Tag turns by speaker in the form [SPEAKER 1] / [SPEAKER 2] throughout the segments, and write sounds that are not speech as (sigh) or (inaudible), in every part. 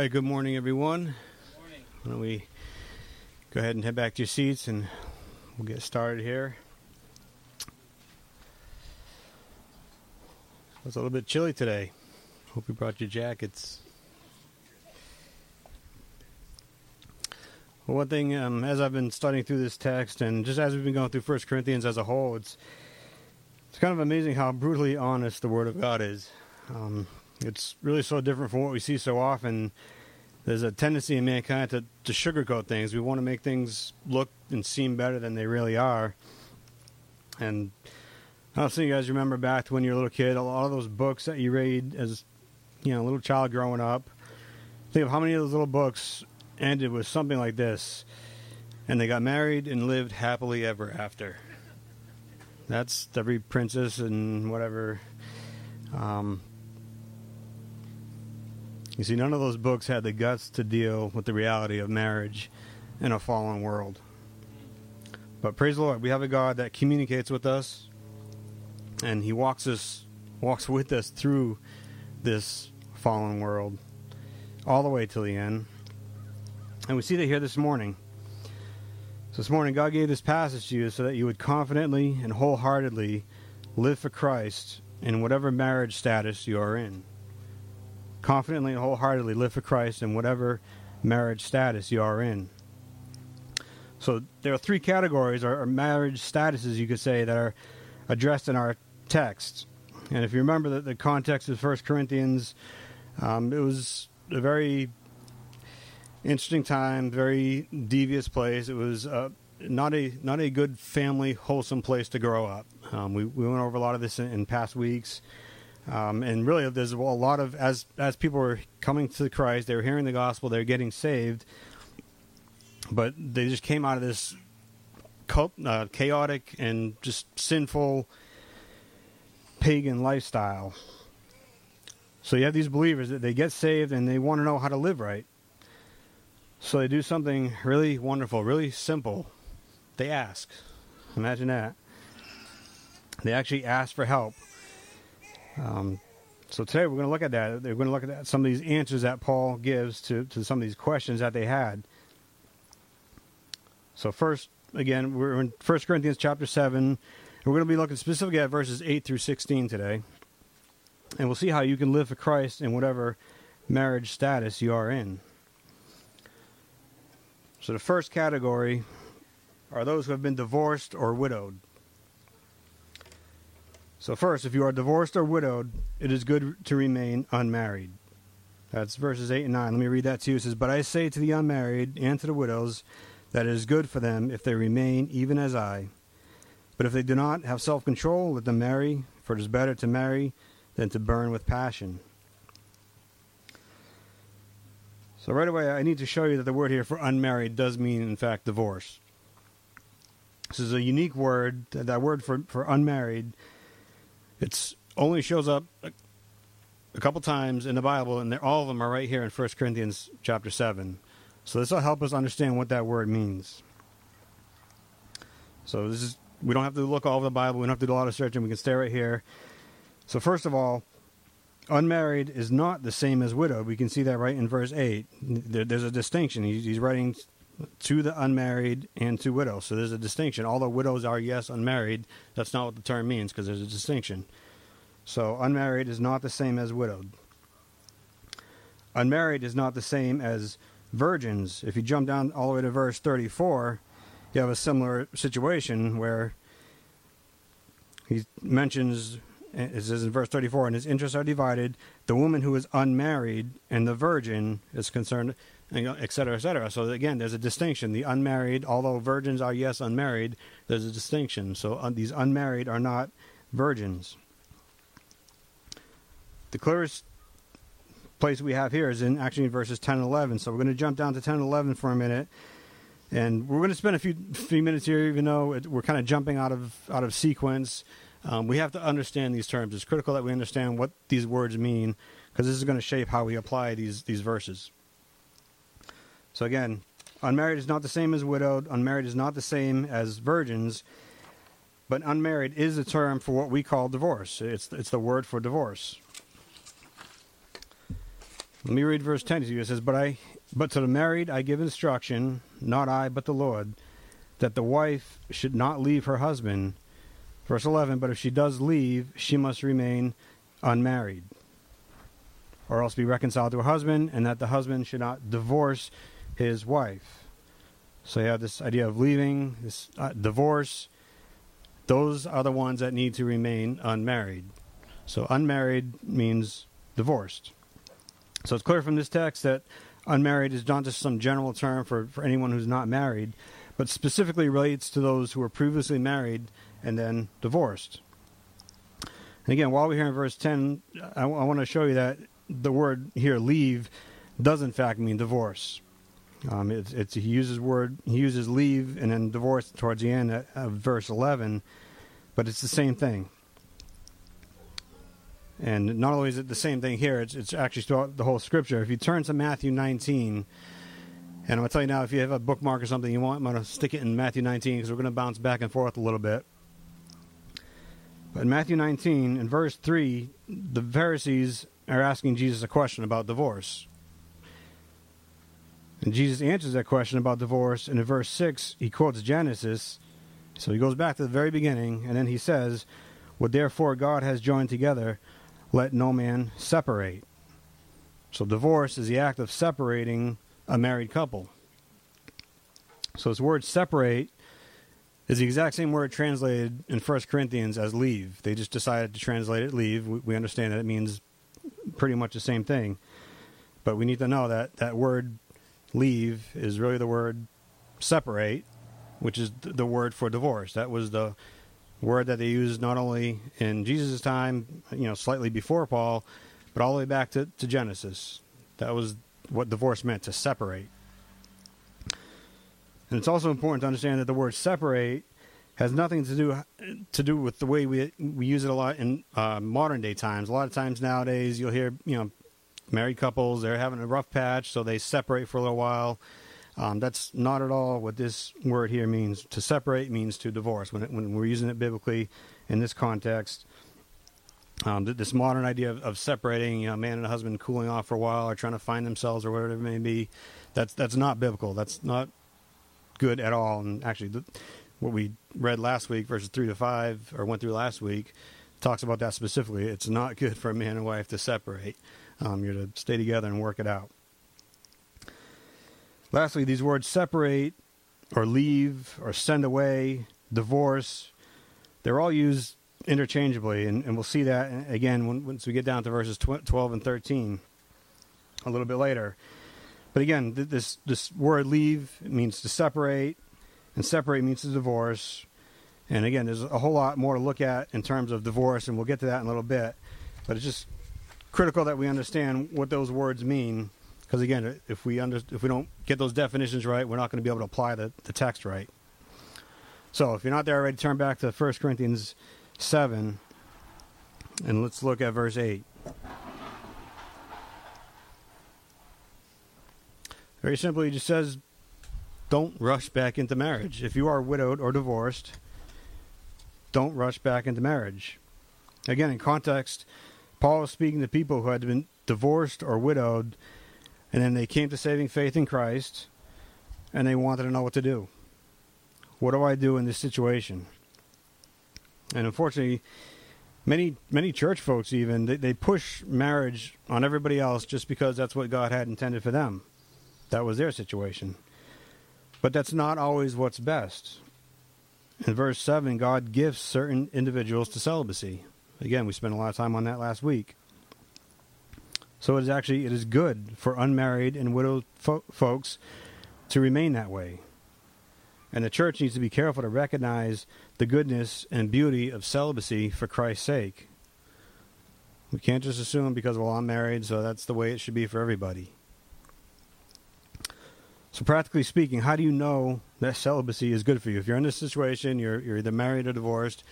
[SPEAKER 1] right, good morning, everyone.
[SPEAKER 2] Morning.
[SPEAKER 1] Why don't we go ahead and head back to your seats and we'll get started here. It's a little bit chilly today. Hope you brought your jackets. Well, one thing, um, as I've been studying through this text, and just as we've been going through First Corinthians as a whole, it's it's kind of amazing how brutally honest the Word of God is. Um, it's really so different from what we see so often. There's a tendency in mankind to, to sugarcoat things. We want to make things look and seem better than they really are. And I don't think you guys remember back to when you were a little kid, a lot of those books that you read as you know, a little child growing up. Think of how many of those little books ended with something like this. And they got married and lived happily ever after. That's every princess and whatever. Um, you see, none of those books had the guts to deal with the reality of marriage in a fallen world. But praise the Lord, we have a God that communicates with us, and He walks us, walks with us through this fallen world, all the way to the end. And we see that here this morning. So this morning, God gave this passage to you so that you would confidently and wholeheartedly live for Christ in whatever marriage status you are in confidently and wholeheartedly live for Christ in whatever marriage status you are in. So there are three categories or, marriage statuses you could say that are addressed in our text. And if you remember the, the context of First Corinthians, um, it was a very interesting time, very devious place. It was uh, not a not a good family, wholesome place to grow up. Um, we, we went over a lot of this in, in past weeks. Um, and really, there's a lot of as as people were coming to Christ, they were hearing the gospel, they were getting saved, but they just came out of this cult, uh, chaotic and just sinful pagan lifestyle. So you have these believers that they get saved and they want to know how to live right. So they do something really wonderful, really simple. They ask. Imagine that. They actually ask for help. Um, so today we're going to look at that. We're going to look at some of these answers that Paul gives to, to some of these questions that they had. So first, again, we're in 1 Corinthians chapter 7. We're going to be looking specifically at verses 8 through 16 today. And we'll see how you can live for Christ in whatever marriage status you are in. So the first category are those who have been divorced or widowed. So, first, if you are divorced or widowed, it is good to remain unmarried. That's verses 8 and 9. Let me read that to you. It says, But I say to the unmarried and to the widows that it is good for them if they remain even as I. But if they do not have self control, let them marry, for it is better to marry than to burn with passion. So, right away, I need to show you that the word here for unmarried does mean, in fact, divorce. This is a unique word. That word for, for unmarried it's only shows up a, a couple times in the Bible, and all of them are right here in 1 Corinthians chapter 7. So this will help us understand what that word means. So this is we don't have to look all over the Bible. We don't have to do a lot of searching. We can stay right here. So first of all, unmarried is not the same as widowed. We can see that right in verse eight. There, there's a distinction. He's, he's, writing to the unmarried and to widows. So there's a distinction. Although widows are yes unmarried, that's not what the term means because there's a distinction. So unmarried is not the same as widowed. Unmarried is not the same as virgins. If you jump down all the way to verse 34, you have a similar situation where he mentions, it says in verse 34, and his interests are divided. The woman who is unmarried and the virgin is concerned, et cetera, et cetera. So again, there's a distinction. The unmarried, although virgins are, yes, unmarried, there's a distinction. So uh, these unmarried are not virgins. The clearest place we have here is in actually in verses 10 and 11. So we're going to jump down to 10 and 11 for a minute. And we're going to spend a few few minutes here, even though it, we're kind of jumping out of out of sequence. Um, we have to understand these terms. It's critical that we understand what these words mean, because this is going to shape how we apply these these verses. So again, unmarried is not the same as widowed. Unmarried is not the same as virgins. But unmarried is a term for what we call divorce. It's it's the word for divorce. Let me read verse 10 to you. It says, But I but to the married I give instruction, not I, but the Lord, that the wife should not leave her husband. Verse 11, but if she does leave, she must remain unmarried, or else be reconciled to her husband, and that the husband should not divorce his wife. So you have this idea of leaving, this uh, divorce. Those are the ones that need to remain unmarried. So unmarried means divorced. So it's clear from this text that unmarried is not just some general term for, for anyone who's not married, but specifically relates to those who were previously married and then divorced. And again, while we're here in verse 10, I, I want to show you that the word here, leave, does in fact mean divorce. Um, it's, it's, he uses word he uses leave and then divorce towards the end of verse 11, but it's the same thing. And not only is it the same thing here, it's, it's actually throughout the whole scripture. If you turn to Matthew 19, and I'm going to tell you now, if you have a bookmark or something you want, I'm going to stick it in Matthew 19 because we're going to bounce back and forth a little bit. But in Matthew 19, in verse 3, the Pharisees are asking Jesus a question about divorce. And Jesus answers that question about divorce. And in verse 6, he quotes Genesis. So he goes back to the very beginning, and then he says, What therefore God has joined together, let no man separate. So divorce is the act of separating a married couple. So this word separate is the exact same word translated in 1 Corinthians as leave. They just decided to translate it leave. We understand that it means pretty much the same thing. But we need to know that that word leave is really the word separate, which is the word for divorce. That was the word that they used not only in Jesus' time, you know, slightly before Paul, but all the way back to, to Genesis. That was what divorce meant to separate. And it's also important to understand that the word separate has nothing to do to do with the way we we use it a lot in uh, modern day times. A lot of times nowadays, you'll hear you know married couples they're having a rough patch, so they separate for a little while. Um, that's not at all what this word here means. To separate means to divorce. When, it, when we're using it biblically in this context, um, this modern idea of, of separating you know, a man and a husband cooling off for a while or trying to find themselves or whatever it may be, that's that's not biblical. That's not good at all. And actually, what we read last week, verses three to five, or went through last week, talks about that specifically. It's not good for a man and wife to separate. Um, you're to stay together and work it out. Lastly, these words separate or leave or send away, divorce, they're all used interchangeably. And, and we'll see that again when, once we get down to verses 12 and 13 a little bit later. But again, this, this word leave means to separate, and separate means to divorce. And again, there's a whole lot more to look at in terms of divorce, and we'll get to that in a little bit. But it's just critical that we understand what those words mean because again, if we under, if we don't get those definitions right, we're not going to be able to apply the, the text right. So if you're not there already, turn back to 1 Corinthians 7, and let's look at verse 8. Very simply, it just says, don't rush back into marriage. If you are widowed or divorced, don't rush back into marriage. Again, in context, Paul is speaking to people who had been divorced or widowed and then they came to saving faith in Christ and they wanted to know what to do. What do I do in this situation? And unfortunately, many many church folks even they, they push marriage on everybody else just because that's what God had intended for them. That was their situation. But that's not always what's best. In verse 7, God gives certain individuals to celibacy. Again, we spent a lot of time on that last week. So it is actually it is good for unmarried and widowed fo- folks to remain that way. And the church needs to be careful to recognize the goodness and beauty of celibacy for Christ's sake. We can't just assume because well I'm married, so that's the way it should be for everybody. So practically speaking, how do you know that celibacy is good for you? If you're in this situation, you're you're either married or divorced,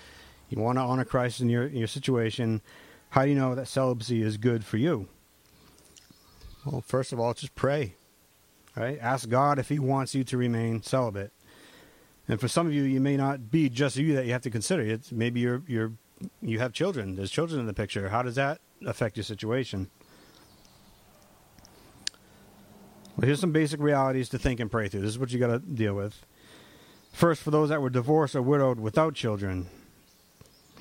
[SPEAKER 1] you want to honor Christ in your in your situation, how do you know that celibacy is good for you? Well, first of all, just pray. Right? Ask God if He wants you to remain celibate. And for some of you, you may not be just you that you have to consider. It's maybe you're you're you have children. There's children in the picture. How does that affect your situation? Well, here's some basic realities to think and pray through. This is what you got to deal with. First, for those that were divorced or widowed without children,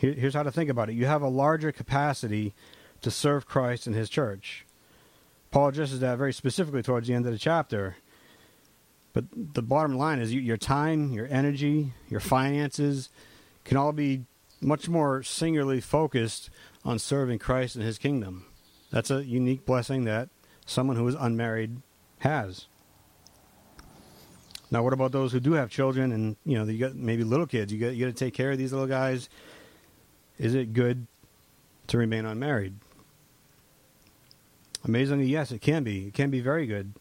[SPEAKER 1] here, here's how to think about it. You have a larger capacity to serve Christ and His church. Paul addresses that very specifically towards the end of the chapter. But the bottom line is you, your time, your energy, your finances can all be much more singularly focused on serving Christ and His kingdom. That's a unique blessing that someone who is unmarried has. Now, what about those who do have children and you know you got maybe little kids? You got you got to take care of these little guys. Is it good to remain unmarried? Amazingly, yes, it can be. It can be very good.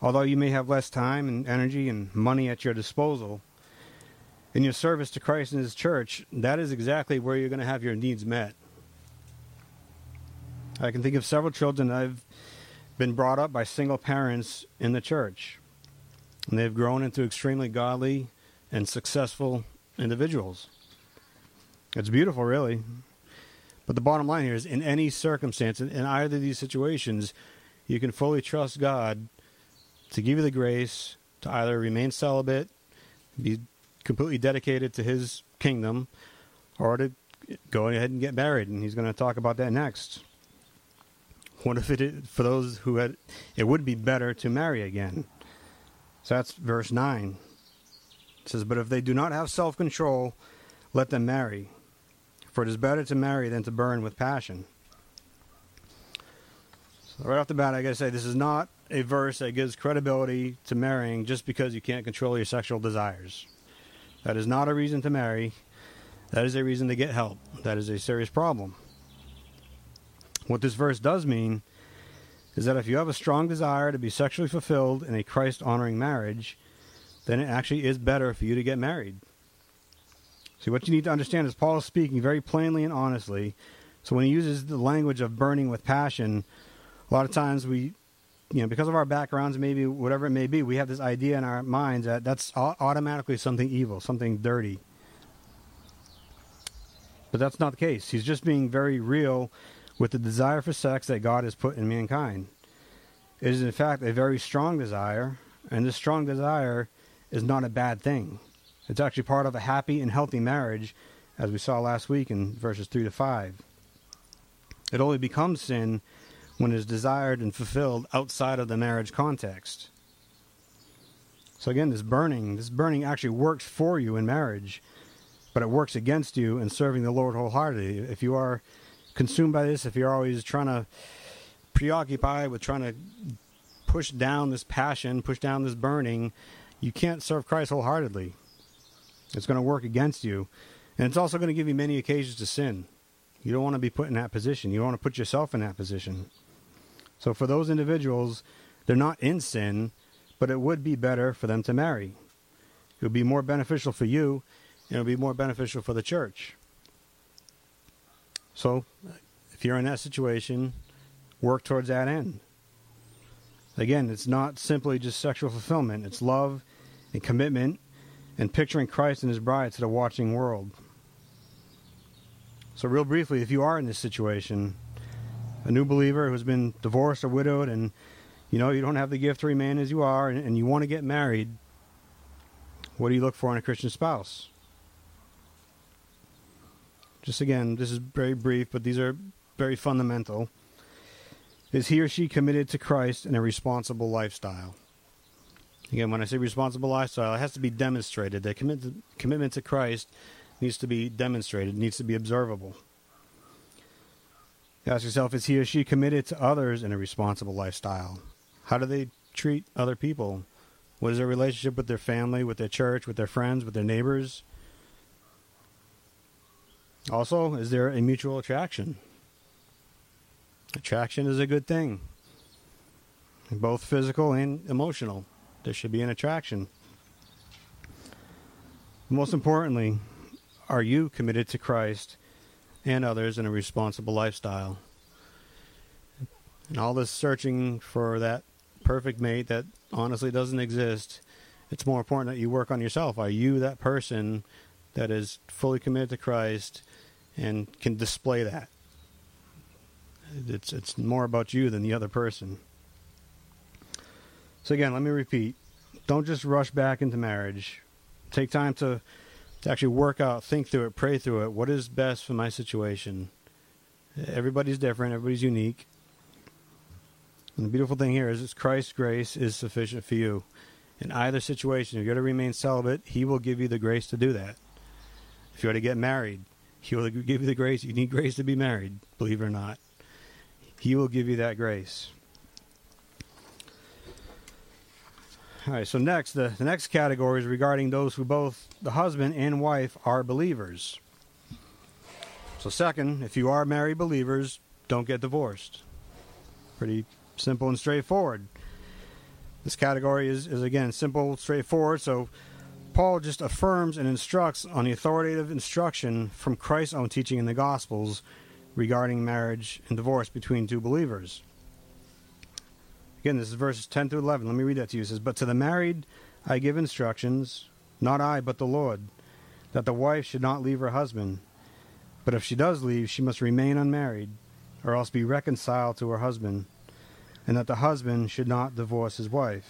[SPEAKER 1] Although you may have less time and energy and money at your disposal, in your service to Christ and His church, that is exactly where you're going to have your needs met. I can think of several children I've been brought up by single parents in the church. And they've grown into extremely godly and successful individuals. It's beautiful, really. But the bottom line here is in any circumstance, in either of these situations, you can fully trust God to give you the grace to either remain celibate, be completely dedicated to His kingdom, or to go ahead and get married. And He's going to talk about that next. What if it is, for those who had, it would be better to marry again? So that's verse 9. It says, But if they do not have self control, let them marry. For it is better to marry than to burn with passion. So right off the bat, I got to say, this is not a verse that gives credibility to marrying just because you can't control your sexual desires. That is not a reason to marry. That is a reason to get help. That is a serious problem. What this verse does mean is that if you have a strong desire to be sexually fulfilled in a Christ honoring marriage, then it actually is better for you to get married. See, what you need to understand is Paul is speaking very plainly and honestly. So when he uses the language of burning with passion, a lot of times we, you know, because of our backgrounds, maybe whatever it may be, we have this idea in our minds that that's automatically something evil, something dirty. But that's not the case. He's just being very real with the desire for sex that God has put in mankind. It is, in fact, a very strong desire, and this strong desire is not a bad thing. It's actually part of a happy and healthy marriage, as we saw last week in verses 3 to 5. It only becomes sin when it is desired and fulfilled outside of the marriage context. So again, this burning, this burning actually works for you in marriage, but it works against you in serving the Lord wholeheartedly. If you are consumed by this, if you're always trying to preoccupy with trying to push down this passion, push down this burning, you can't serve Christ wholeheartedly. It's going to work against you. And it's also going to give you many occasions to sin. You don't want to be put in that position. You don't want to put yourself in that position. So for those individuals, they're not in sin, but it would be better for them to marry. It would be more beneficial for you, and it would be more beneficial for the church. So, if you're in that situation, work towards that end. Again, it's not simply just sexual fulfillment, it's love and commitment and picturing Christ and his bride to the watching world. So, real briefly, if you are in this situation, a new believer who's been divorced or widowed, and you know you don't have the gift to remain as you are, and, and you want to get married, what do you look for in a Christian spouse? just again, this is very brief, but these are very fundamental. Is he or she committed to Christ in a responsible lifestyle? Again, when I say responsible lifestyle, it has to be demonstrated. Commit commitment to Christ needs to be demonstrated, needs to be observable. You ask yourself, is he or she committed to others in a responsible lifestyle? How do they treat other people? What is their relationship with their family, with their church, with their friends, with their neighbors? Also, is there a mutual attraction? Attraction is a good thing, both physical and emotional. There should be an attraction. Most importantly, are you committed to Christ and others in a responsible lifestyle? And all this searching for that perfect mate that honestly doesn't exist, it's more important that you work on yourself. Are you that person that is fully committed to Christ and can display that. It's it's more about you than the other person. So again, let me repeat: don't just rush back into marriage. Take time to to actually work out, think through it, pray through it. What is best for my situation? Everybody's different. Everybody's unique. And the beautiful thing here is, is Christ's grace is sufficient for you. In either situation, if you're to remain celibate, He will give you the grace to do that. If you are to get married, He will give you the grace. You need grace to be married, believe it or not. He will give you that grace. All right, so next, the, the next category is regarding those who both the husband and wife are believers. So, second, if you are married believers, don't get divorced. Pretty simple and straightforward. This category is, is again simple, straightforward. So, Paul just affirms and instructs on the authoritative instruction from Christ's own teaching in the Gospels regarding marriage and divorce between two believers. Again, this is verses 10 through 11. Let me read that to you. It says, But to the married I give instructions, not I, but the Lord, that the wife should not leave her husband. But if she does leave, she must remain unmarried, or else be reconciled to her husband, and that the husband should not divorce his wife.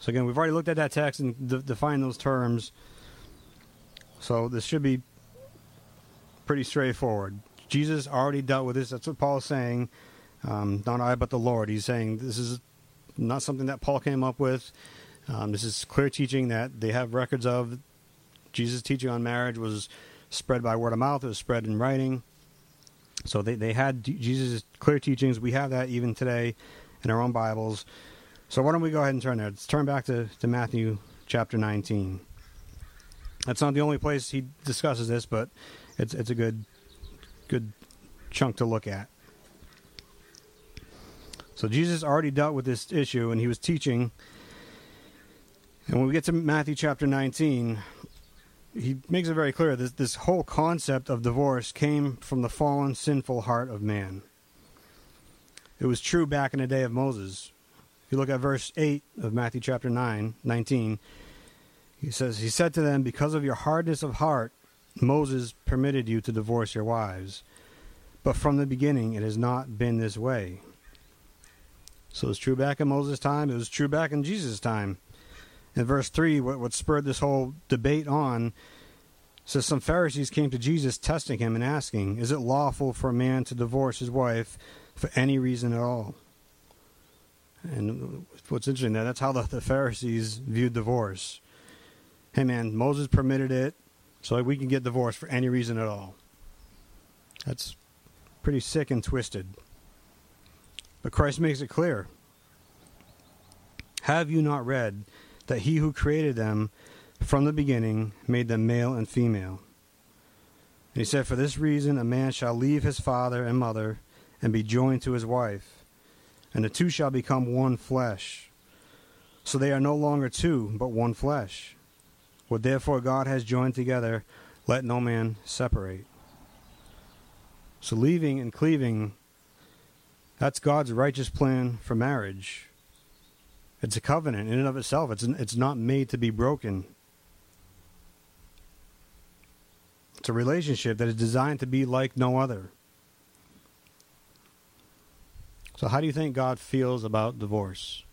[SPEAKER 1] So, again, we've already looked at that text and de- defined those terms. So, this should be pretty straightforward. Jesus already dealt with this. That's what Paul is saying um, not I, but the Lord. He's saying this is not something that Paul came up with. Um, this is clear teaching that they have records of. Jesus' teaching on marriage was spread by word of mouth, it was spread in writing. So they, they had Jesus' clear teachings. We have that even today in our own Bibles. So why don't we go ahead and turn there? Let's turn back to, to Matthew chapter 19. That's not the only place he discusses this, but it's it's a good good chunk to look at. So Jesus already dealt with this issue and he was teaching. And when we get to Matthew chapter 19, he makes it very clear that this whole concept of divorce came from the fallen, sinful heart of man. It was true back in the day of Moses. If you look at verse 8 of Matthew chapter 9, 19, he says, He said to them, Because of your hardness of heart, Moses permitted you to divorce your wives. But from the beginning, it has not been this way. So it's true back in Moses' time. It was true back in Jesus' time. In verse 3, what, what spurred this whole debate on says some Pharisees came to Jesus testing him and asking, Is it lawful for a man to divorce his wife for any reason at all? And what's interesting, there, that's how the, the Pharisees viewed divorce. Hey man, Moses permitted it, so we can get divorced for any reason at all. That's pretty sick and twisted. But Christ makes it clear. Have you not read that he who created them from the beginning made them male and female? And he said, For this reason a man shall leave his father and mother and be joined to his wife, and the two shall become one flesh. So they are no longer two, but one flesh. What therefore God has joined together, let no man separate. So leaving and cleaving that's God's righteous plan for marriage. It's a covenant in and of itself. It's it's not made to be broken. It's a relationship that is designed to be like no other. So how do you think God feels about divorce?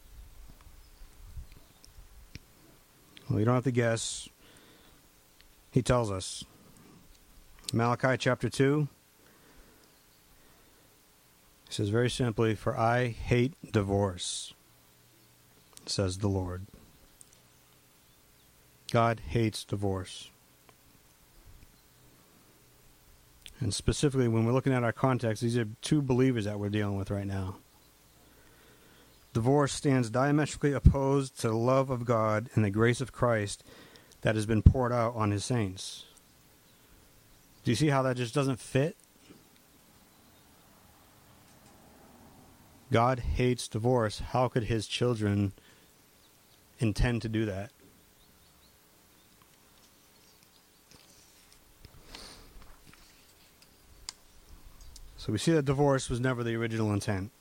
[SPEAKER 1] Well, you don't have to guess. He tells us. Malachi chapter 2 he says very simply, For I hate divorce, says the Lord. God hates divorce. And specifically, when we're looking at our context, these are two believers that we're dealing with right now. Divorce stands diametrically opposed to the love of God and the grace of Christ that has been poured out on his saints. Do you see how that just doesn't fit? God hates divorce. How could his children intend to do that? So we see that divorce was never the original intent.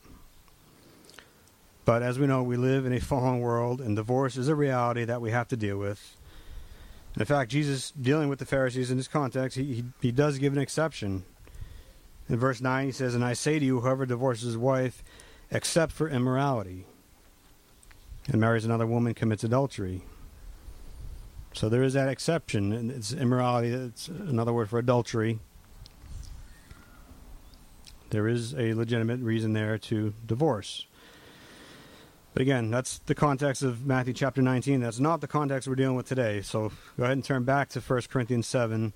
[SPEAKER 1] But as we know, we live in a fallen world, and divorce is a reality that we have to deal with. in fact, Jesus, dealing with the Pharisees in this context, he, he, he does give an exception. In verse 9, he says, And I say to you, whoever divorces his wife except for immorality. and marries another woman commits adultery. So there is that exception, and it's immorality. It's another word for adultery. There is a legitimate reason there to divorce. But again, that's the context of Matthew chapter 19. That's not the context we're dealing with today. So go ahead and turn back to 1 Corinthians 7.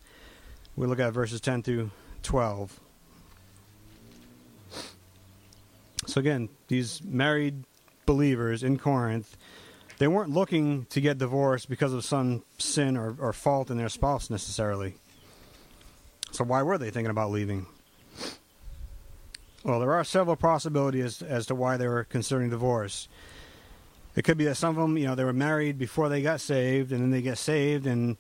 [SPEAKER 1] We'll look at verses 10 through 12. So again, these married believers in Corinth, they weren't looking to get divorced because of some sin or, or fault in their spouse necessarily. So why were they thinking about leaving? Well, there are several possibilities as to why they were considering divorce. It could be that some of them, you know, they were married before they got saved, and then they get saved, and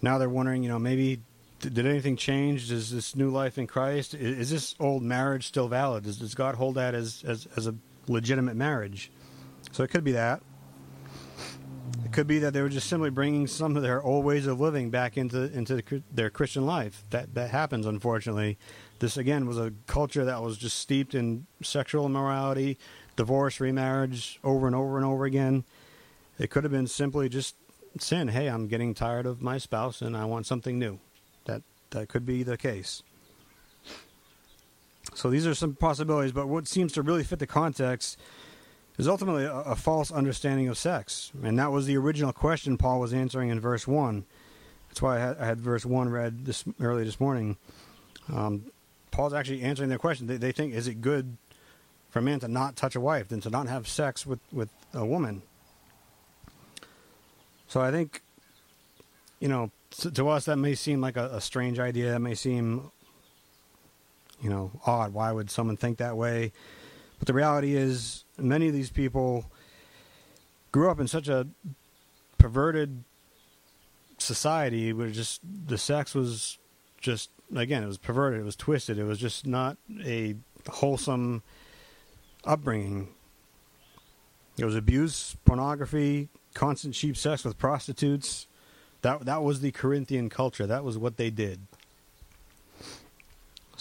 [SPEAKER 1] now they're wondering, you know, maybe did anything change? Is this new life in Christ? Is, is this old marriage still valid? Does, does God hold that as, as, as a legitimate marriage? So it could be that. It could be that they were just simply bringing some of their old ways of living back into into the, their Christian life. That that happens, unfortunately. This again was a culture that was just steeped in sexual immorality, divorce, remarriage, over and over and over again. It could have been simply just sin. Hey, I'm getting tired of my spouse and I want something new. That that could be the case. So these are some possibilities, but what seems to really fit the context is ultimately a, a, false understanding of sex, and that was the original question Paul was answering in verse one. That's why I had, I had verse one read this early this morning. Um, Paul's actually answering their question. They, they think, is it good for a man to not touch a wife than to not have sex with, with a woman? So I think, you know, to, to us that may seem like a, a strange idea. It may seem, you know, odd. Why would someone think that way? But the reality is, many of these people grew up in such a perverted society where just the sex was just again it was perverted it was twisted it was just not a wholesome upbringing it was abuse pornography constant cheap sex with prostitutes that that was the corinthian culture that was what they did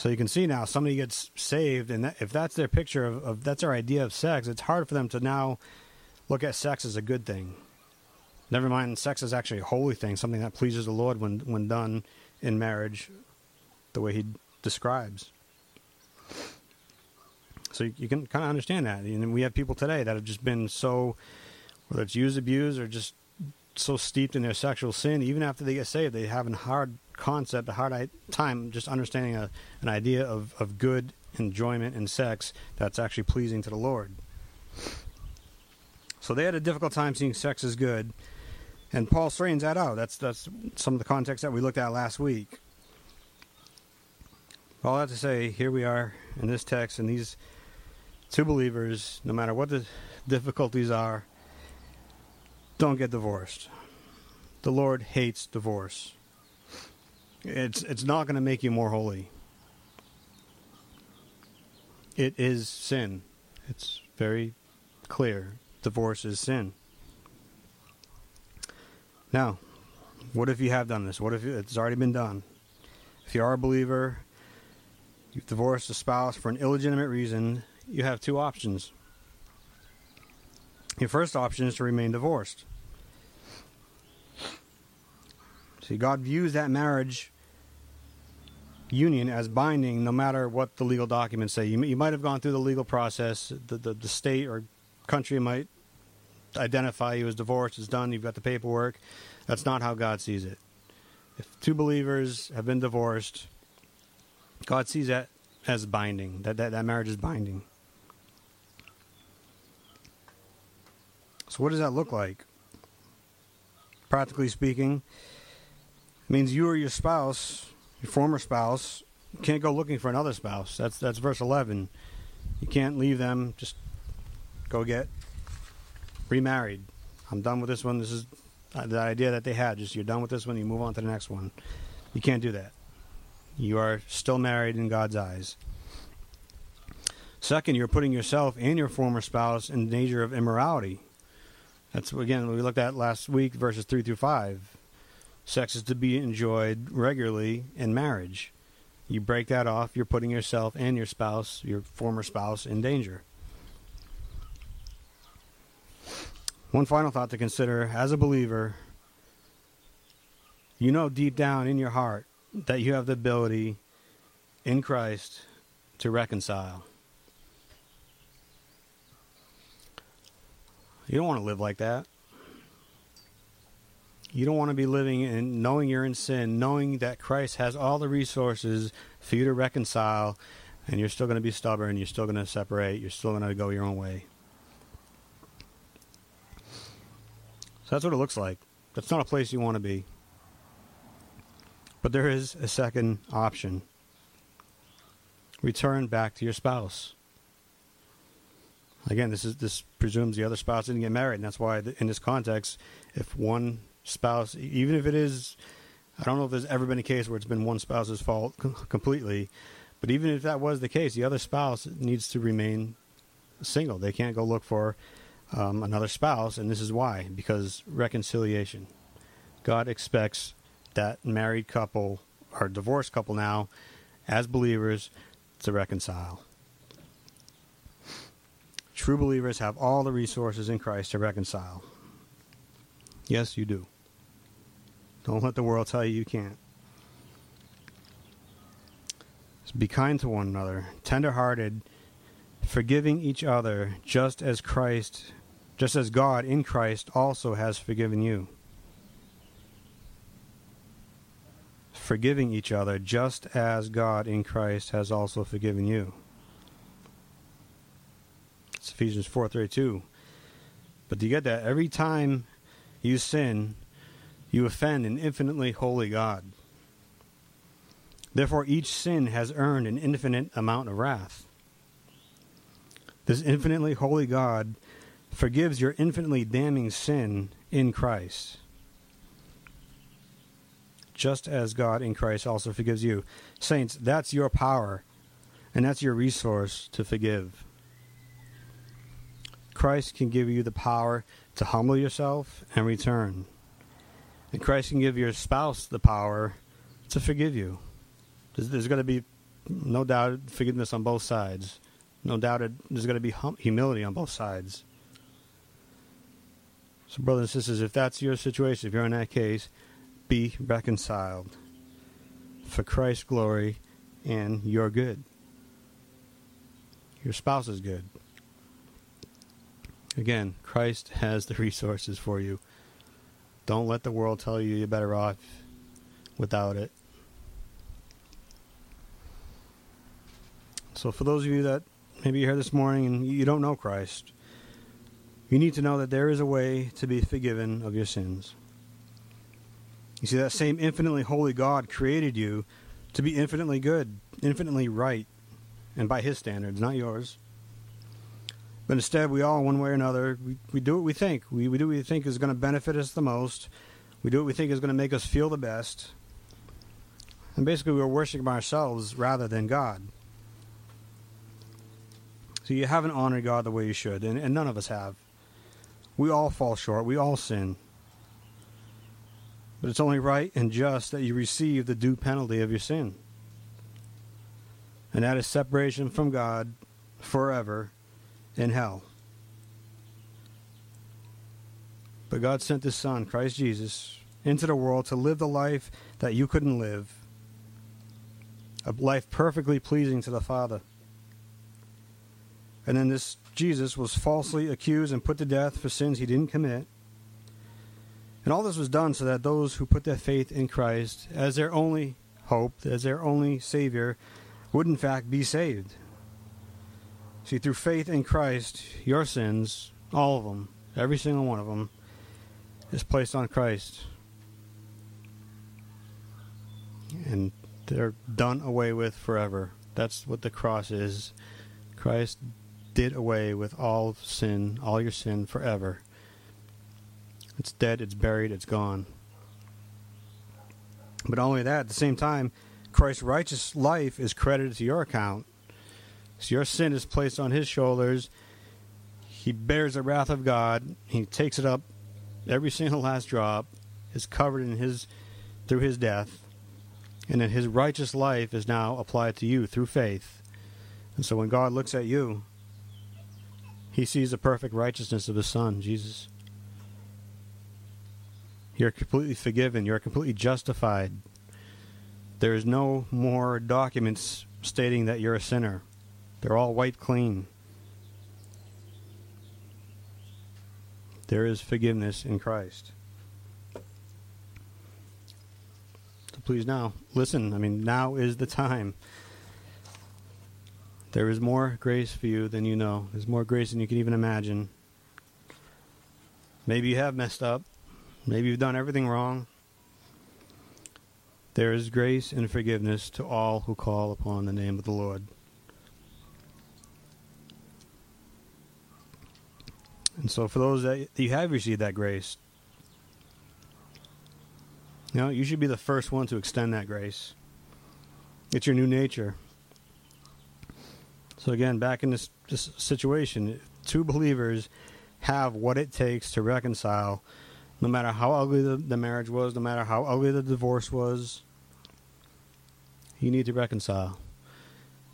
[SPEAKER 1] so you can see now somebody gets saved, and that, if that's their picture of, of, that's their idea of sex, it's hard for them to now look at sex as a good thing. Never mind, sex is actually a holy thing, something that pleases the Lord when when done in marriage, the way He describes. So you, you can kind of understand that, and we have people today that have just been so, whether it's use abuse or just so steeped in their sexual sin, even after they get saved, they have a hard concept, a hard time just understanding a, an idea of, of good enjoyment in sex that's actually pleasing to the Lord. So they had a difficult time seeing sex as good, and Paul straightens that out. That's that's some of the context that we looked at last week. All I have to say, here we are in this text, and these two believers, no matter what the difficulties are, don't get divorced. The Lord hates divorce. It's it's not going to make you more holy. It is sin. It's very clear. Divorce is sin. Now, what if you have done this? What if it's already been done? If you are a believer, you've divorced a spouse for an illegitimate reason, you have two options. Your first option is to remain divorced. See, God views that marriage union as binding no matter what the legal documents say. You, you might have gone through the legal process. The, the, the state or country might identify you as divorced. It's done. You've got the paperwork. That's not how God sees it. If two believers have been divorced, God sees that as binding. That, that, that marriage is binding. So, what does that look like? Practically speaking, means you or your spouse your former spouse can't go looking for another spouse. That's that's verse 11. You can't leave them. Just go get remarried. I'm done with this one. This is the idea that they had. Just you're done with this one. You move on to the next one. You can't do that. You are still married in God's eyes. Second, you're putting yourself and your former spouse in danger of immorality. That's again we looked at last week, verses three through five. Sex is to be enjoyed regularly in marriage. You break that off, you're putting yourself and your spouse, your former spouse, in danger. One final thought to consider as a believer, you know deep down in your heart that you have the ability in Christ to reconcile. You don't want to live like that. You don't want to be living and knowing you're in sin, knowing that Christ has all the resources for you to reconcile, and you're still going to be stubborn, you're still going to separate, you're still going to go your own way. So that's what it looks like. That's not a place you want to be. But there is a second option return back to your spouse. Again, this is this presumes the other spouse didn't get married, and that's why in this context, if one spouse, even if it is, I don't know if there's ever been a case where it's been one spouse's fault completely, but even if that was the case, the other spouse needs to remain single. They can't go look for um, another spouse, and this is why because reconciliation. God expects that married couple or divorced couple now, as believers, to reconcile. True believers have all the resources in Christ to reconcile. Yes, you do. Don't let the world tell you you can't. So be kind to one another, tender-hearted, forgiving each other, just as Christ, just as God in Christ also has forgiven you. Forgiving each other, just as God in Christ has also forgiven you. It's Ephesians 4:32. But do you get that? Every time you sin, you offend an infinitely holy God. Therefore, each sin has earned an infinite amount of wrath. This infinitely holy God forgives your infinitely damning sin in Christ, just as God in Christ also forgives you. Saints, that's your power, and that's your resource to forgive. Christ can give you the power to humble yourself and return. And Christ can give your spouse the power to forgive you. There's, there's going to be no doubt forgiveness on both sides. No doubt it, there's going to be hum- humility on both sides. So, brothers and sisters, if that's your situation, if you're in that case, be reconciled for Christ's glory and your good. Your spouse is good. Again, Christ has the resources for you. Don't let the world tell you you're better off without it. So, for those of you that maybe you're here this morning and you don't know Christ, you need to know that there is a way to be forgiven of your sins. You see, that same infinitely holy God created you to be infinitely good, infinitely right, and by His standards, not yours. But instead, we all, one way or another, we, we do what we think. We, we do what we think is going to benefit us the most. We do what we think is going to make us feel the best. And basically, we're worshiping ourselves rather than God. So you haven't honored God the way you should, and, and none of us have. We all fall short. We all sin. But it's only right and just that you receive the due penalty of your sin. And that is separation from God forever in hell. But God sent His Son, Christ Jesus, into the world to live the life that you couldn't live, a life perfectly pleasing to the Father. And then this Jesus was falsely accused and put to death for sins he didn't commit. And all this was done so that those who put their faith in Christ as their only hope, as their only Savior, would in fact be saved. See, through faith in Christ, your sins, all of them, every single one of them, is placed on Christ. And they're done away with forever. That's what the cross is. Christ did away with all sin, all your sin forever. It's dead, it's buried, it's gone. But only that, at the same time, Christ's righteous life is credited to your account. So your sin is placed on his shoulders. He bears the wrath of God. He takes it up. Every single last drop is covered in his through his death. And then his righteous life is now applied to you through faith. And so when God looks at you, he sees the perfect righteousness of his son, Jesus. You're completely forgiven. You're completely justified. There is no more documents stating that you're a sinner. They're all white clean. There is forgiveness in Christ. So please now, listen. I mean, now is the time. There is more grace for you than you know. There's more grace than you can even imagine. Maybe you have messed up. Maybe you've done everything wrong. There is grace and forgiveness to all who call upon the name of the Lord. And so, for those that you have received that grace, you know, you should be the first one to extend that grace. It's your new nature. So, again, back in this, this situation, two believers have what it takes to reconcile no matter how ugly the, the marriage was, no matter how ugly the divorce was, you need to reconcile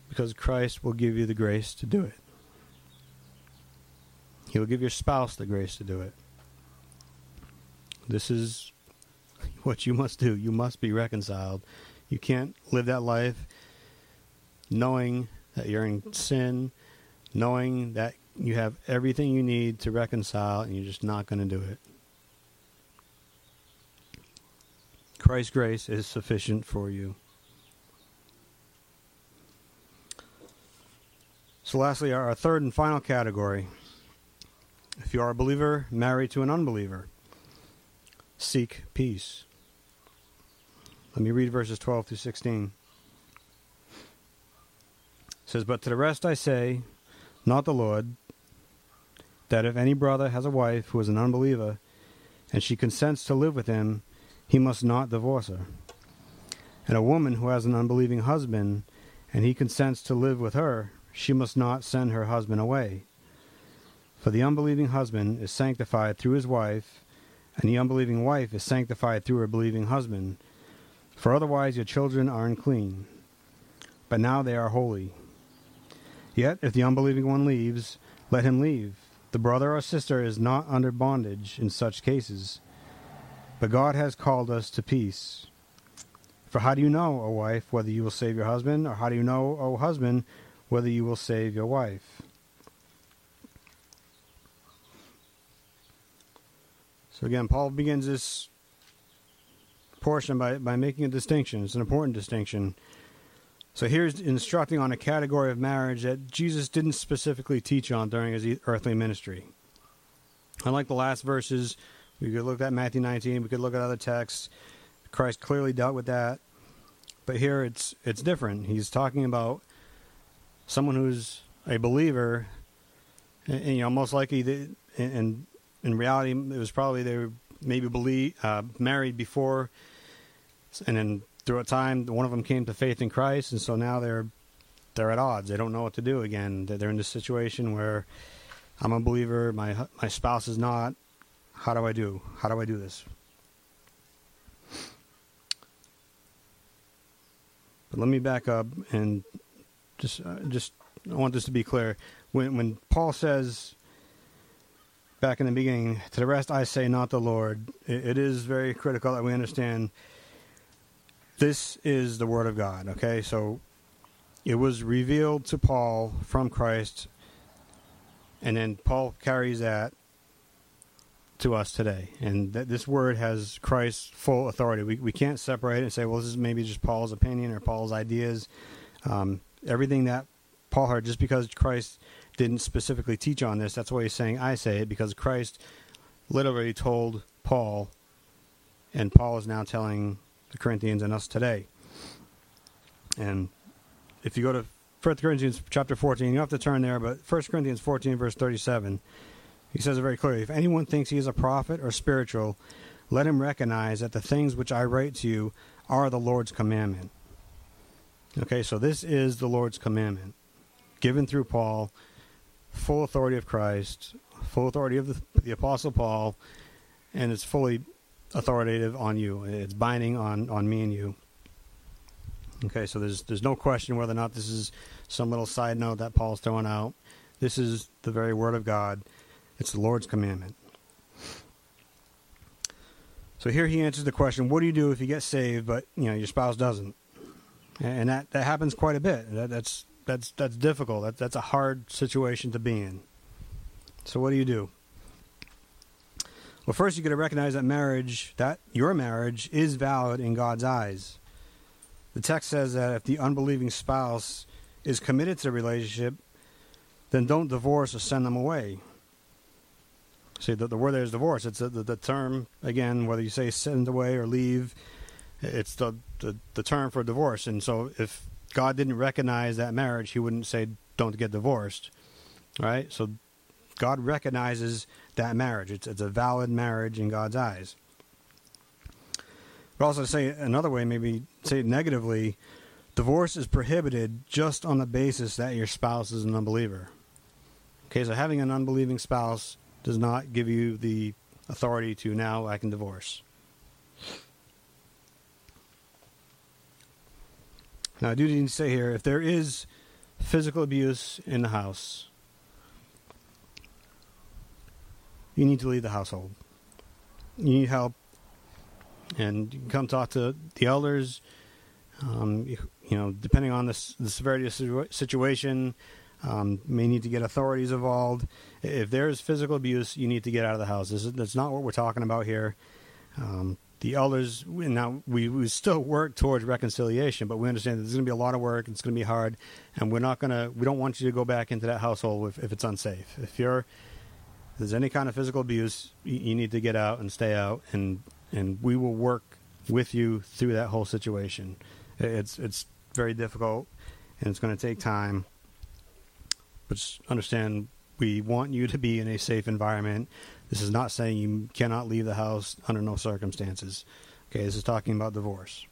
[SPEAKER 1] because Christ will give you the grace to do it. He will give your spouse the grace to do it. This is (laughs) what you must do. You must be reconciled. You can't live that life knowing that you're in sin, knowing that you have everything you need to reconcile, and you're just not going to do it. Christ's grace is sufficient for you. So, lastly, our third and final category. If you are a believer married to an unbeliever, seek peace. Let me read verses 12 through 16. It says, But to the rest I say, not the Lord, that if any brother has a wife who is an unbeliever, and she consents to live with him, he must not divorce her. And a woman who has an unbelieving husband, and he consents to live with her, she must not send her husband away. For the unbelieving husband is sanctified through his wife, and the unbelieving wife is sanctified through her believing husband. For otherwise your children are unclean, but now they are holy. Yet if the unbelieving one leaves, let him leave. The brother or sister is not under bondage in such cases but God has called us to peace. For how do you know, O wife, whether you will save your husband, or how do you know, O husband, whether you will save your wife? So again, Paul begins this portion by, by making a distinction. It's an important distinction. So here's instructing on a category of marriage that Jesus didn't specifically teach on during his earthly ministry. Unlike the last verses, we could look at Matthew 19. We could look at other texts. Christ clearly dealt with that, but here it's it's different. He's talking about someone who's a believer, and, and you know, most likely, they, and in reality, it was probably they were maybe believe, uh, married before, and then through a time, one of them came to faith in Christ, and so now they're they're at odds. They don't know what to do again. They're in this situation where I'm a believer, my my spouse is not. How do I do? How do I do this? But let me back up and just uh, just I want this to be clear. When when Paul says back in the beginning, to the rest I say not the Lord, it, it is very critical that we understand this is the word of God, okay? So it was revealed to Paul from Christ and then Paul carries that to us today. And that this word has Christ's full authority. We, we can't separate it and say, well, this is maybe just Paul's opinion or Paul's ideas. Um, everything that Paul heard, just because Christ didn't specifically teach on this, that's why he's saying, I say it, because Christ literally told Paul, and Paul is now telling the Corinthians and us today. And if you go to 1 Corinthians chapter 14, you have to turn there, but 1 Corinthians 14, verse 37 he says it very clearly If anyone thinks he is a prophet or spiritual, let him recognize that the things which I write to you are the Lord's commandment. Okay, so this is the Lord's commandment given through Paul, full authority of Christ, full authority of the, the Apostle Paul, and it's fully authoritative on you. It's binding on, on me and you. Okay, so there's there's no question whether or not this is some little side note that Paul's throwing out. This is the very word of God it's the Lord's commandment. So here he answers the question: What do you do if you get saved, but you know your spouse doesn't? And that that happens quite a bit. That, that's that's that's difficult. That, that's a hard situation to be in. So what do you do? Well, first you got to recognize that marriage, that your marriage, is valid in God's eyes. The text says that if the unbelieving spouse is committed to the relationship, then don't divorce or send them away. See, the, the word there is divorce. It's the, the, the term, again, whether you say send away or leave, it's the, the, the term for divorce. And so if God didn't recognize that marriage, he wouldn't say, don't get divorced. Right? So God recognizes that marriage. It's, it's a valid marriage in God's eyes. But also to say another way, maybe say it negatively, divorce is prohibited just on the basis that your spouse is an unbeliever. Okay, so having an unbelieving spouse does not give you the authority to now I can divorce. Now, I do need to say here if there is physical abuse in the house, you need to leave the household. You need help, and you can come talk to the elders. Um, you, know, depending on the, the severity of the situation, um, may need to get authorities involved. If there's physical abuse, you need to get out of the house. Is, that's not what we're talking about here. Um, the elders now we, we still work towards reconciliation, but we understand there's going to be a lot of work. It's going to be hard, and we're not going to. We don't want you to go back into that household if, if it's unsafe. If you're if there's any kind of physical abuse, you, you need to get out and stay out, and and we will work with you through that whole situation. It's it's very difficult, and it's going to take time. But understand, we want you to be in a safe environment this is not saying you cannot leave the house under no circumstances. Okay, this is talking about divorce.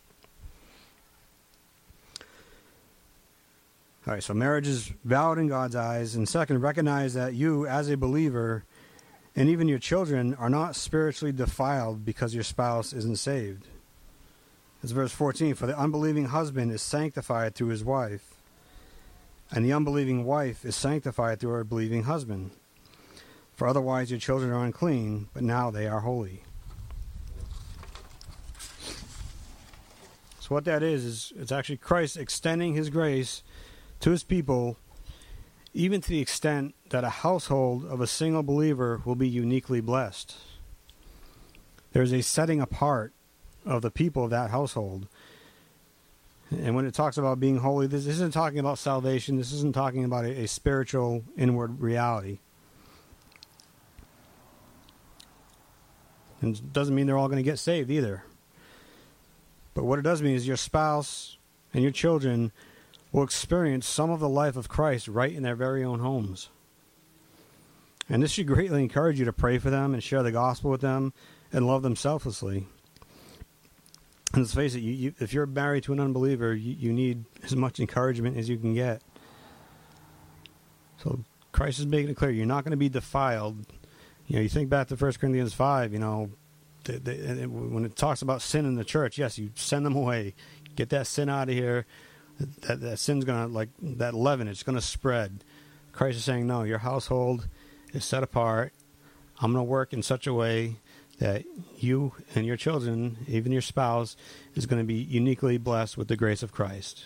[SPEAKER 1] All right, so marriage is valid in God's eyes. And second, recognize that you, as a believer, and even your children, are not spiritually defiled because your spouse isn't saved. It's verse 14 For the unbelieving husband is sanctified through his wife, and the unbelieving wife is sanctified through her believing husband. For otherwise your children are unclean, but now they are holy. So what that is is it's actually Christ extending his grace to his people even to the extent that a household of a single believer will be uniquely blessed. There's a setting apart of the people of that household. And when it talks about being holy, this isn't talking about salvation. This isn't talking about a, a spiritual inward reality. And doesn't mean they're all going to get saved either. But what it does mean is your spouse and your children will experience some of the life of Christ right in their very own homes. And this should greatly encourage you to pray for them and share the gospel with them and love them selflessly. And let's face it, you, you, if you're married to an unbeliever, you, you need as much encouragement as you can get. So Christ is making it clear you're not going to be defiled you know, you think back to 1 Corinthians 5, you know, they, they, when it talks about sin in the church, yes, you send them away. Get that sin out of here. That, that sin's going to, like, that leaven, it's going to spread. Christ is saying, no, your household is set apart. I'm going to work in such a way that you and your children, even your spouse, is going to be uniquely blessed with the grace of Christ.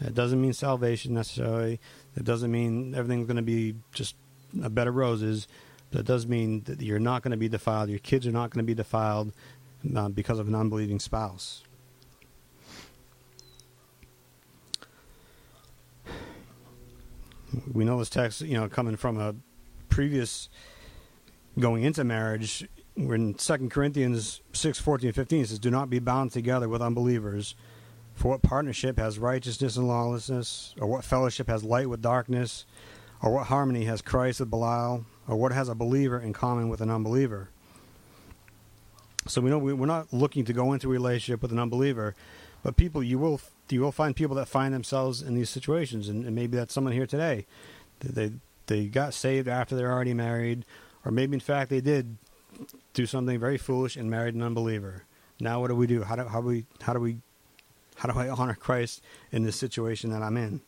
[SPEAKER 1] That doesn't mean salvation necessarily. That doesn't mean everything's going to be just a bed of roses. That does mean that you're not going to be defiled. Your kids are not going to be defiled uh, because of an unbelieving spouse. We know this text, you know, coming from a previous going into marriage. We're in Second Corinthians 6, 14, 15. It says, Do not be bound together with unbelievers. For what partnership has righteousness and lawlessness? Or what fellowship has light with darkness? Or what harmony has Christ with Belial? Or what has a believer in common with an unbeliever. So we know we're not looking to go into a relationship with an unbeliever, but people you will you will find people that find themselves in these situations, and, and maybe that's someone here today. They they got saved after they're already married, or maybe in fact they did do something very foolish and married an unbeliever. Now what do we do? How do how do we how do we how do I honor Christ in this situation that I'm in?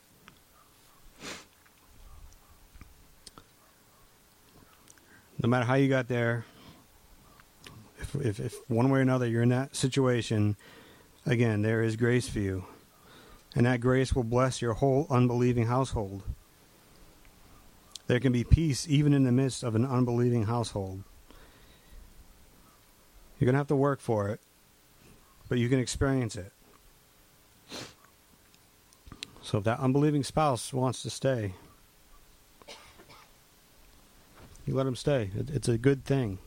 [SPEAKER 1] No matter how you got there, if If, if, one way or another you're in that situation, again, there is grace for you. And that grace will bless your whole unbelieving household. There can be peace even in the midst of an unbelieving household. You're going to have to work for it, but you can experience it. So if that unbelieving spouse wants to stay, you let them stay. It's a good thing.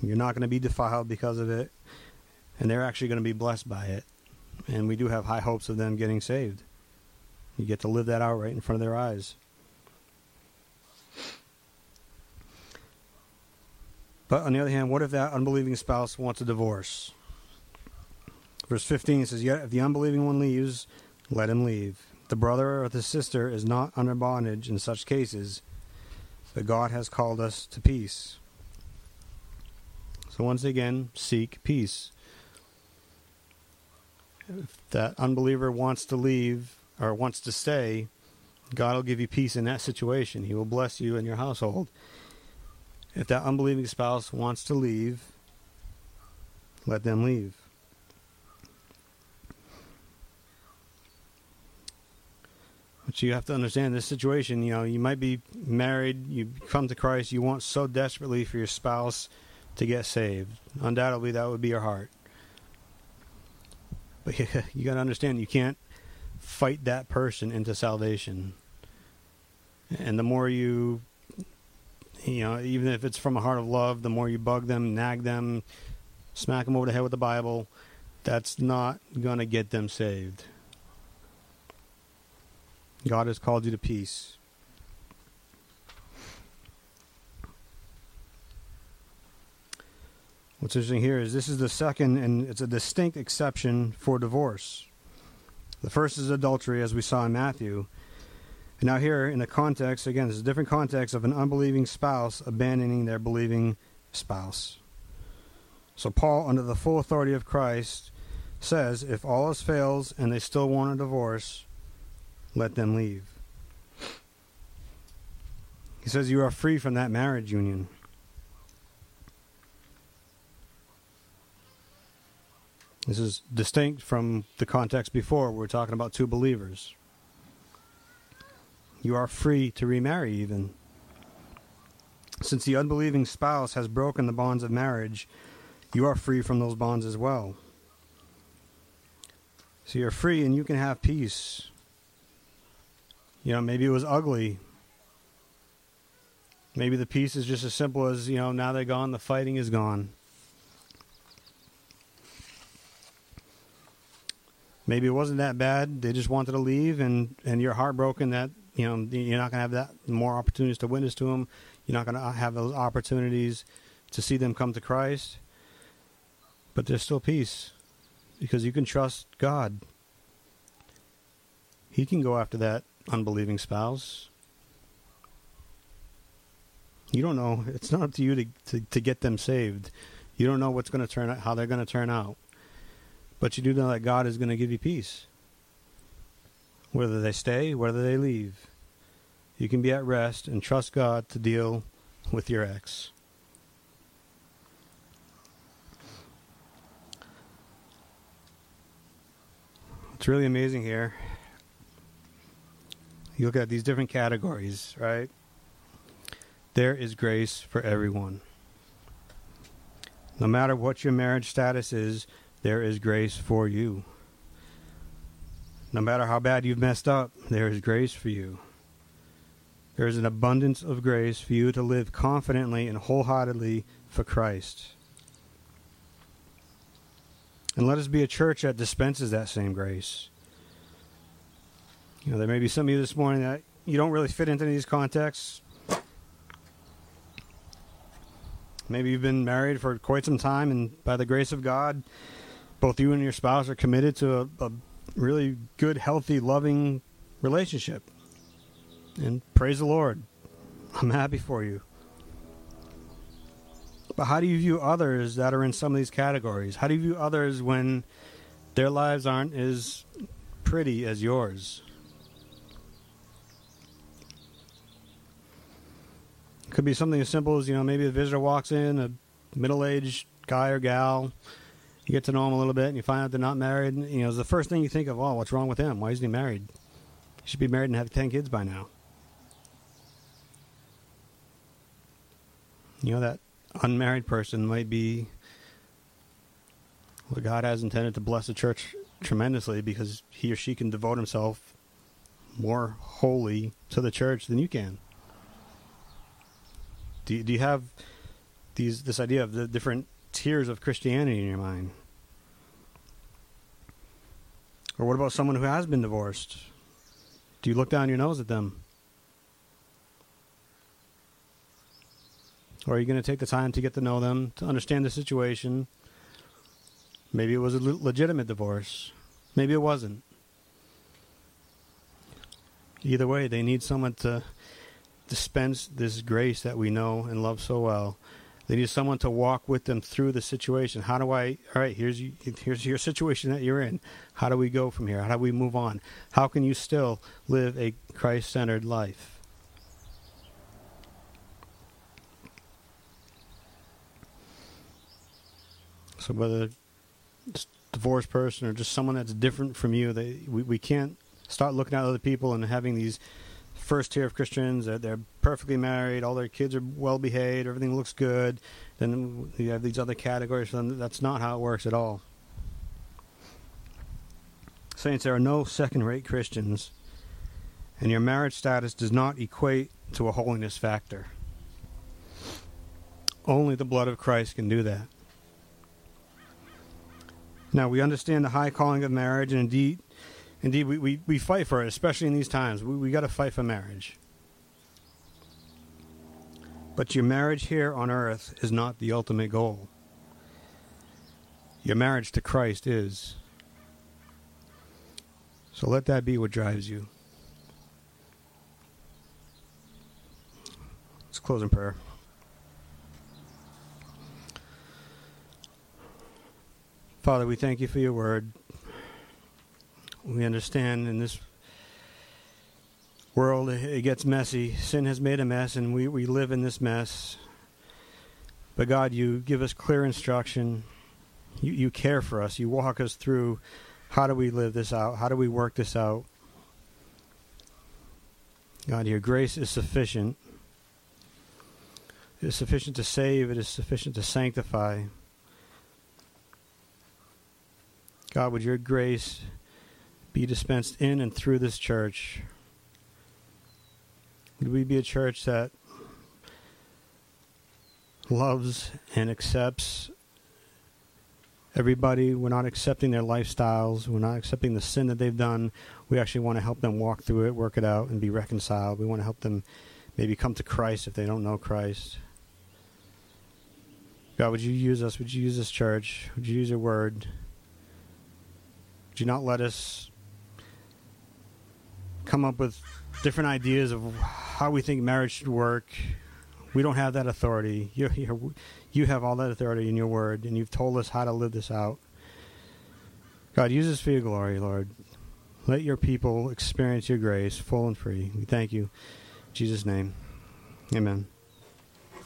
[SPEAKER 1] You're not going to be defiled because of it, and they're actually going to be blessed by it. And we do have high hopes of them getting saved. You get to live that out right in front of their eyes. But on the other hand, what if that unbelieving spouse wants a divorce? Verse 15 says, Yet if the unbelieving one leaves, let him leave. The brother or the sister is not under bondage in such cases, but God has called us to peace. So once again, seek peace. If that unbeliever wants to leave or wants to stay, God will give you peace in that situation. He will bless you and your household. If that unbelieving spouse wants to leave, let them leave. But you have to understand this situation. You know, you might be married, you come to Christ, you want so desperately for your spouse to get saved. Undoubtedly, that would be your heart. But (laughs) you got to understand, you can't fight that person into salvation. And the more you, you know, even if it's from a heart of love, the more you bug them, nag them, smack them over the head with the Bible, that's not going to get them saved. God has called you to peace. What's interesting here is this is the second, and it's a distinct exception for divorce. The first is adultery, as we saw in Matthew. And now, here in the context, again, this is a different context of an unbelieving spouse abandoning their believing spouse. So, Paul, under the full authority of Christ, says if all else fails and they still want a divorce, let them leave. He says you are free from that marriage union. This is distinct from the context before. We're talking about two believers. You are free to remarry, even. Since the unbelieving spouse has broken the bonds of marriage, you are free from those bonds as well. So you're free and you can have peace. You know, maybe it was ugly. Maybe the peace is just as simple as, you know, now they're gone, the fighting is gone. maybe it wasn't that bad. They just wanted to leave, and and you're heartbroken that you know you're not going to have that more opportunities to witness to them. You're not going to uh, have those opportunities to see them come to Christ. But there's still peace because you can trust God. He can go after that unbelieving spouse. You don't know. It's not up to you to, to, to get them saved. You don't know what's going to turn out, how they're going to turn out. But you do know that God is going to give you peace. Whether they stay, whether they leave. You can be at rest and trust God to deal with your ex. It's really amazing here. You look at these different categories, right? There is grace for everyone. No matter what your marriage status is, there is grace for you. No matter how bad you've messed up, there is grace for you. There is an abundance of grace for you to live confidently and wholeheartedly for Christ. And let us be a church that dispenses that same grace. You know, there may be some of you this morning that you don't really fit into these contexts. Maybe you've been married for quite some time, and by the grace of God, both you and your spouse are committed to a, a really good, healthy, loving relationship. And praise the Lord. I'm happy for you. But how do you view others that are in some of these categories? How do you view others when their lives aren't as pretty as yours? Could be something as simple as, you know, maybe a visitor walks in, a middle aged guy or gal. You get to know them a little bit and you find out they're not married. And, you know, it's the first thing you think of, oh, what's wrong with him? Why isn't he married? He should be married and have 10 kids by now. You know, that unmarried person might be what God has intended to bless the church tremendously because he or she can devote himself more wholly to the church than you can. Do you, do you have these this idea of the different tiers of Christianity in your mind? Or what about someone who has been divorced? Do you look down your nose at them? Or are you going to take the time to get to know them, to understand the situation? Maybe it was a legitimate divorce. Maybe it wasn't. Either way, they need someone to dispense this grace that we know and love so well. They need someone to walk with them through the situation. How do I? All right, here's here's your situation that you're in. How do we go from here? How do we move on? How can you still live a Christ-centered life? So whether it's divorced person or just someone that's different from you, they we, we can't start looking at other people and having these first tier of Christians that they're perfectly married, all their kids are well behaved, everything looks good. Then you have these other categories. That's not how it works at all. Saints, there are no second rate Christians, and your marriage status does not equate to a holiness factor. Only the blood of Christ can do that. Now, we understand the high calling of marriage, and indeed, Indeed, we, we, we fight for it, especially in these times. We, we got to fight for marriage. But your marriage here on earth is not the ultimate goal. Your marriage to Christ is. So let that be what drives you. Let's close in prayer. Father, we thank you for your word we understand in this world it gets messy. Sin has made a mess, and we, we live in this mess. But God, you give us clear instruction. You, you care for us. You walk us through how do we live this out? How do we work this out? God, your grace is sufficient. It is sufficient to save, it is sufficient to sanctify. God, would your grace be dispensed in and through this church? Would we be a church that loves and accepts everybody? We're not accepting their lifestyles. We're not accepting the sin that they've done. We actually want to help them walk through it, work it out, and be reconciled. We want to help them maybe come to Christ if they don't know Christ. God, would you use us? Would you use this church? Would you use your word? Would you not let us come up with different ideas of how we think marriage should work. We don't have that authority. (laughs) You, you have all that authority in your word, and you've told us how to live this out. God, use this for your glory, Lord. Let your people experience your grace full and free. We thank you. In Jesus' name. Amen.